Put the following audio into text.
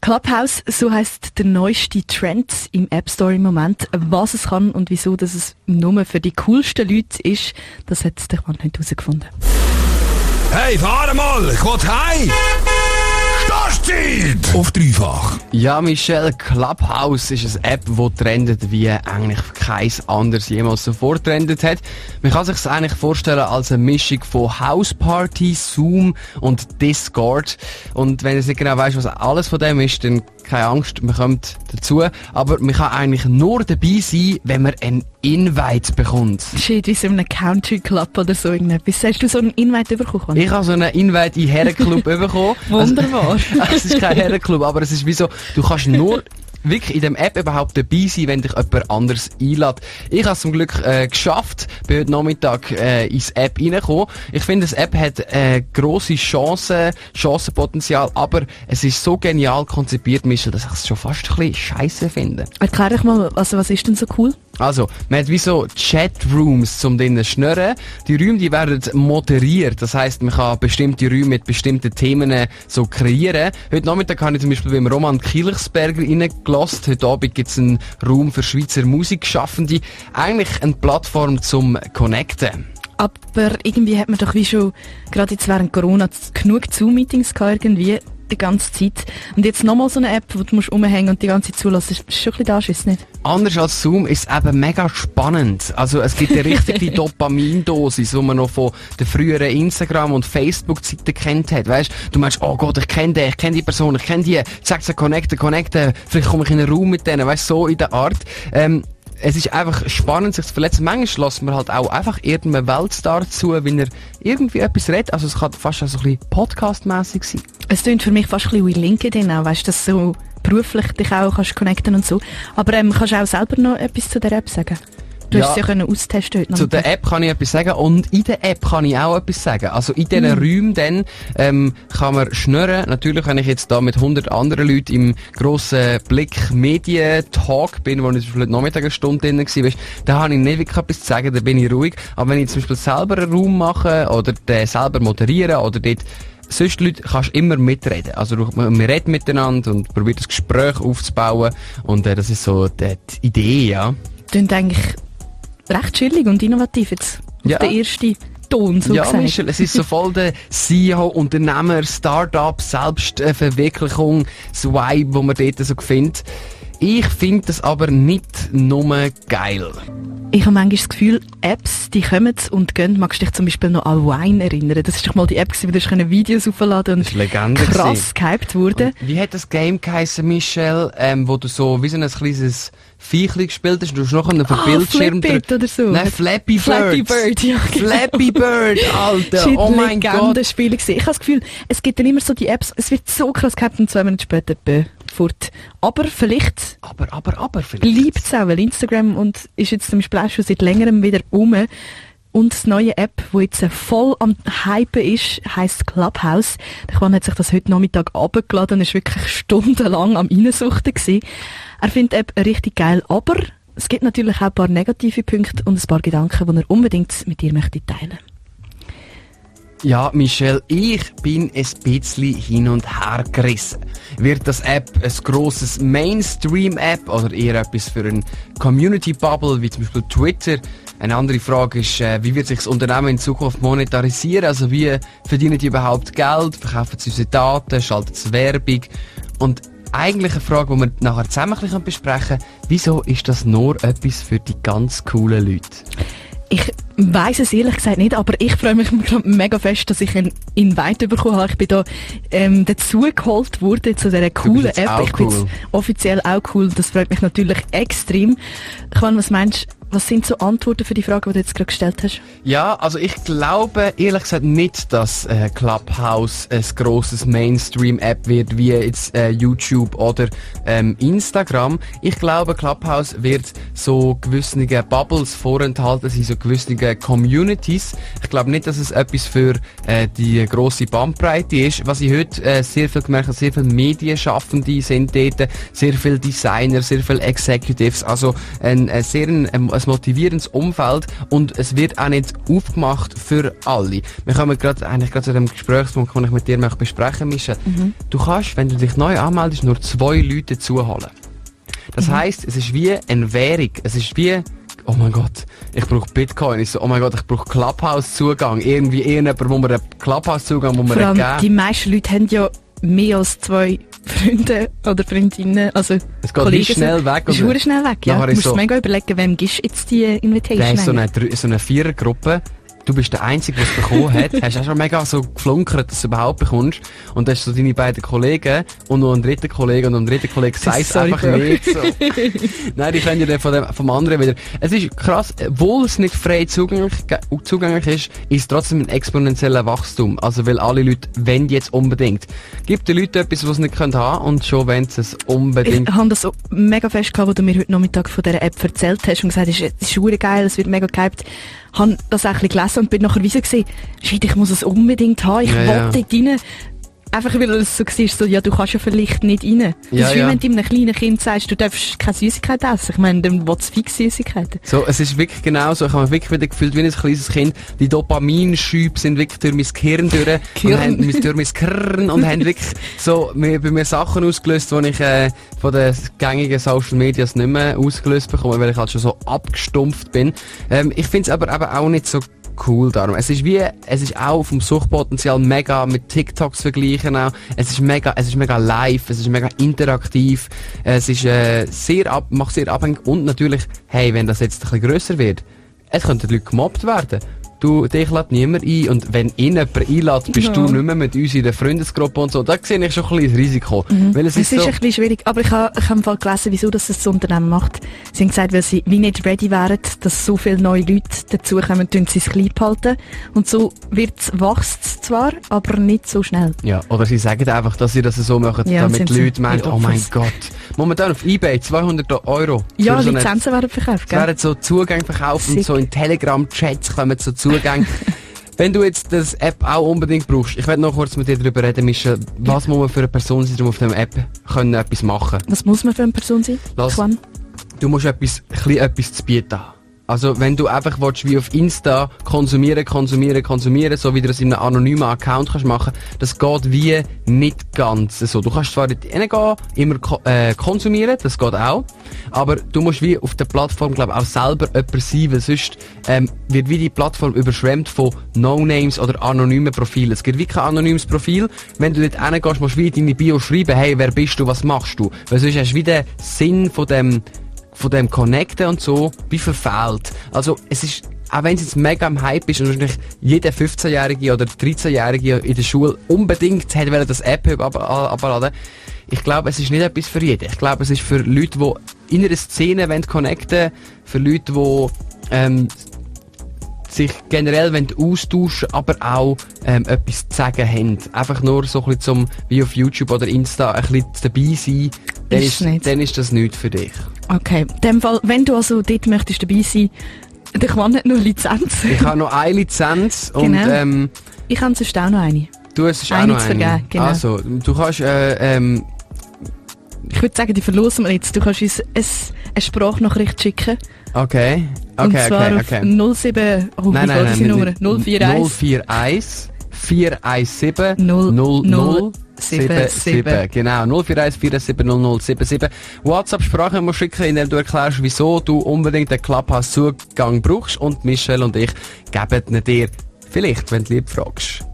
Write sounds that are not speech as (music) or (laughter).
Clubhouse, so heißt der neueste Trend im App Store im Moment. Was es kann und wieso, dass es nur für die coolsten Leute ist, das hat der Mann herausgefunden. Hey, fahr mal! Ich will heim! Startzeit! Auf dreifach. Ja, Michelle, Clubhouse ist eine App, die trendet, wie eigentlich kein anderes jemals zuvor trendet hat. Man kann sich es eigentlich vorstellen als eine Mischung von Houseparty, Zoom und Discord. Und wenn ihr nicht genau weißt, was alles von dem ist, dann keine Angst, man kommt dazu. Aber man kann eigentlich nur dabei sein, wenn man einen Invite bekommt. Shit, wie so einem Country Club oder so irgendetwas. Hast du so einen Invite bekommen? Ich habe so einen Invite in Herrenclub (laughs) bekommen. Wunderbar. Also, (laughs) es ist kein Herrenclub, aber es ist wie so, du kannst nur wirklich in dem App überhaupt dabei sein, wenn dich jemand anders einlädt. Ich habe es zum Glück äh, geschafft, bin heute Nachmittag äh, ins App reingekommen. Ich finde, das App hat äh, grosse Chancen, Chancenpotenzial, aber es ist so genial konzipiert, Michel, dass ich es schon fast ein bisschen scheiße finde. Erklär dich mal, also was ist denn so cool? Also, man hat wie so Chatrooms zum drinnen schnurren. Die Räume, die werden moderiert. Das heisst, man kann bestimmte Räume mit bestimmten Themen äh, so kreieren. Heute Nachmittag habe ich zum Beispiel beim Roman Kilchsberger reingelassen. Heute Abend gibt es einen Raum für Schweizer Musikschaffende. Eigentlich eine Plattform zum Connecten. Aber irgendwie hat man doch wie schon, gerade jetzt während Corona, genug Zoom-Meetings gehabt irgendwie die ganze Zeit. Und jetzt nochmal so eine App, wo du musst umhängen und die ganze Zeit zulassen, ist schon ein bisschen da, ist nicht? Anders als Zoom ist es eben mega spannend. Also es gibt eine richtige (laughs) Dopamindosis, die man noch von den früheren Instagram- und Facebook-Zeiten kennt hat. Weißt du, meinst, oh Gott, ich kenne den, ich kenne die Person, ich kenne die, sag sie connecten, connecten, vielleicht komme ich in einen Raum mit denen, weißt so in der Art. Ähm, es ist einfach spannend, sich zu verletzen. Manchmal lässt man halt auch einfach irgendeinem Weltstar zu, wenn er irgendwie etwas redet. Also es kann fast auch so ein bisschen podcastmäßig sein. Es klingt für mich fast ein bisschen wie LinkedIn auch, weißt du, dass so beruflich dich auch kannst connecten und so. Aber ähm, kannst du auch selber noch etwas zu der App sagen? Du ja, hast es ja können austesten heute Zu der App kann ich etwas sagen und in der App kann ich auch etwas sagen. Also in diesen mhm. Räumen dann, ähm, kann man schnurren. Natürlich, wenn ich jetzt da mit 100 anderen Leuten im grossen Blick Medien Talk bin, wo ich zum Beispiel Nachmittag eine Stunde drin war, da habe ich nicht wirklich etwas zu sagen, da bin ich ruhig. Aber wenn ich zum Beispiel selber einen Raum mache oder den selber moderieren oder dort sonst Leute kannst du immer mitreden. Also man redet miteinander und probiert das Gespräch aufzubauen und äh, das ist so die, die Idee, ja. Klingt eigentlich recht chillig und innovativ jetzt. Ja. der erste Ton, so Ja, gesagt. Michel, es ist so voll der CEO, Unternehmer, Startup, Selbstverwirklichung, das Vibe, wo man dort so findet. Ich finde das aber nicht nur geil. Ich habe manchmal das Gefühl, Apps, die kommen und gehen. Magst du dich zum Beispiel noch an Wine erinnern? Das ist doch mal die App, wo du Videos aufladen und krass gehypt wurde. Und wie hat das Game geheißen, Michel, ähm, wo du so wie so ein kleines Viechli gespielt hast, du hast noch einen ah, Bildschirm Flippit oder so. Nein, Flappy Bird. Flappy Bird, ja. Genau. Flappy Bird, Alter. (laughs) Oh mein Gott. Spiel Ich habe das Gefühl, es gibt dann immer so die Apps, es wird so krass gehabt und zwei Minuten später bäh, fort. Aber vielleicht. Aber, aber, aber vielleicht. Liebt es auch, weil Instagram und ist jetzt zum Beispiel auch schon seit längerem wieder um. Und das neue App, wo jetzt voll am Hypen ist, heisst Clubhouse. Der Mann hat sich das heute Nachmittag abgeladen und ist wirklich stundenlang am Reinsuchten gewesen. Er findet die App richtig geil, aber es gibt natürlich auch ein paar negative Punkte und ein paar Gedanken, die er unbedingt mit dir möchte teilen ja, Michelle, ich bin ein bisschen hin und her gerissen. Wird das App ein grosses Mainstream-App oder eher etwas für eine Community-Bubble, wie zum Beispiel Twitter? Eine andere Frage ist, äh, wie wird sich das Unternehmen in Zukunft monetarisieren? Also wie verdienen die überhaupt Geld? Verkaufen sie unsere Daten? Schalten sie Werbung? Und eigentlich eine Frage, die wir nachher zusammen besprechen können. Wieso ist das nur etwas für die ganz coolen Leute? Ich weiß es ehrlich gesagt nicht, aber ich freue mich (laughs) mega fest, dass ich einen Invite bekommen habe. Ich bin da ähm, dazugeholt worden zu dieser coolen App. Ich bin cool. offiziell auch cool. Das freut mich natürlich extrem. Kann, was meinst du? Was sind so Antworten für die Frage, die du jetzt gerade gestellt hast? Ja, also ich glaube ehrlich gesagt nicht, dass äh, Clubhouse ein grosses Mainstream-App wird wie jetzt äh, YouTube oder ähm, Instagram. Ich glaube, Clubhouse wird so gewisse Bubbles vorenthalten, sind so gewisse Communities. Ich glaube nicht, dass es etwas für äh, die grosse Bandbreite ist. Was ich heute äh, sehr viel gemerkt habe, sehr viele Medienschaffende sind dort, sehr viele Designer, sehr viele Executives, also ein, ein sehr ein, ein ein motivierendes Umfeld und es wird auch nicht aufgemacht für alle. Wir kommen gerade eigentlich gerade zu dem Gesprächspunkt, den ich mit dir möchte besprechen möchte. Mhm. Du kannst, wenn du dich neu anmeldest, nur zwei Leute zuholen. Das mhm. heisst, es ist wie eine Währung. Es ist wie oh mein Gott, ich brauche Bitcoin. Ich so, oh mein Gott, ich brauche Clubhouse-Zugang. Irgendwie irgendjemand, wo mir einen Clubhouse-Zugang, wo mir Vor allem, die meisten Leute haben ja mehr als zwei Freunde oder Freundinnen, also Es geht Kollegen schnell weg. Es ist schnell weg, ja. Du musst so, mega überlegen, wem gibst jetzt die Invitation? Ist so eine, so eine Vierergruppe du bist der Einzige, der es bekommen hat, (laughs) hast auch schon mega so geflunkert, dass du es überhaupt bekommst. Und dann hast du so deine beiden Kollegen und noch einen dritten Kollegen und noch einen dritten Kollegen, sei es einfach Bro. nicht so. (laughs) Nein, die können ja dann von dem, vom anderen wieder. Es ist krass, obwohl es nicht frei zugänglich, zugänglich ist, ist es trotzdem ein exponentieller Wachstum. Also, weil alle Leute wollen jetzt unbedingt. Gibt den Leuten etwas, was sie nicht haben können und schon wollen sie es unbedingt. Ich habe das so mega fest gehabt, wo du mir heute Nachmittag von dieser App erzählt hast und gesagt hast, es ist geil, es wird mega gehypt habe das ein bisschen gelesen und bin nachher wieder gesehen, shit, ich muss es unbedingt haben, ich ja, will ja. dort rein. Einfach weil es so war, so, ja, du kannst ja vielleicht nicht rein. Das ja, ist wie ja. wenn du einem kleinen Kind sagst, du darfst keine Süßigkeit essen. Ich meine, dann will es fix Süßigkeiten. So, es ist wirklich genau so. Ich habe mich wirklich wieder gefühlt wie ein kleines Kind. Die Dopaminschübe sind wirklich durch mein Gehirn durch. Kirn. Und haben, durch mein Gehirn und haben wirklich so mir, bei mir Sachen ausgelöst, die ich äh, von den gängigen Social Medias nicht mehr ausgelöst bekomme, weil ich halt schon so abgestumpft bin. Ähm, ich finde es aber, aber auch nicht so cool darum. Es ist wie, es ist auch vom Suchtpotenzial mega mit TikToks vergleichen auch. Es ist mega, es ist mega live, es ist mega interaktiv, es ist äh, sehr ab, macht sehr abhängig und natürlich, hey, wenn das jetzt ein bisschen grösser wird, es könnten Leute gemobbt werden. Du, dich lädt niemand ein und wenn ihn jemand einlädt, bist ja. du nicht mehr mit uns in der Freundesgruppe und so. Da sehe ich schon ein bisschen Risiko. Mhm. Weil es das ist, ist so ein bisschen schwierig, aber ich habe, ich habe im Fall gelesen, wieso das, das Unternehmen macht. Sie haben gesagt, weil sie wie nicht ready wären, dass so viele neue Leute dazukommen, tun sie es klein behalten. Und so wird es wächst zwar, aber nicht so schnell. Ja, oder sie sagen einfach, dass sie das so machen, ja, damit die Leute meinen, oh mein Gott. Momentan auf Ebay 200 Euro. Ja, so Lizenzen werden verkauft, gell? Es werden so Zugänge verkauft Sick. und so in Telegram-Chats kommen so Zugänge. (laughs) Wenn du jetzt das App auch unbedingt brauchst, ich werde noch kurz mit dir darüber reden, Michel, was muss man für eine Person sein, um auf der App können etwas machen Was muss man für eine Person sein? Lass, du musst etwas, ein etwas zu bieten haben. Also wenn du einfach willst, wie auf Insta konsumieren, konsumieren, konsumieren, so wie du das in einem anonymen Account kannst machen, das geht wie nicht ganz so. Du kannst zwar nicht reingehen, immer äh, konsumieren, das geht auch, aber du musst wie auf der Plattform, glaube auch selber jemand sein, weil sonst ähm, wird wie die Plattform überschwemmt von No-Names oder anonymen Profilen. Es gibt wie kein anonymes Profil. Wenn du dort reingehst, musst du wie in deine Bio schreiben, hey, wer bist du, was machst du? Weil sonst hast du wie den Sinn von dem von dem Connecten und so wie verfehlt. Also es ist auch wenn es jetzt mega im Hype ist und wahrscheinlich jeder 15-Jährige oder 13-Jährige in der Schule unbedingt hätte das App abladen ich glaube, es ist nicht etwas für jeden. Ich glaube, es ist für Leute, die in einer Szene wollen connecten für Leute, die ähm, sich generell wollen austauschen aber auch ähm, etwas zu sagen haben. Einfach nur so ein bisschen zum, wie auf YouTube oder Insta, ein bisschen dabei sein, dann ist, ist dann ist das nichts für dich. Okay, in dem Fall, wenn du also dort möchtest dabei sein, dann kann nicht nur Lizenz. ich habe noch eine Lizenz (laughs) und genau. ähm, ich habe sonst auch noch eine. Du hast eine auch noch eine. Vergeben, genau. Also, du kannst äh, ähm, ich würde sagen, die verlosen wir jetzt. Du kannst uns eine, eine Sprachnachricht schicken. Okay. Okay, Und zwar okay, okay. auf 07, oh, nein, nein, nein, Nummer? 041 041 417 00 77. Genau, 041 470077. WhatsApp-Sprache musst schicken, in der du erklärst, wieso du unbedingt den Clubhouse-Zugang brauchst und Michelle und ich geben dir vielleicht, wenn du lieb fragst.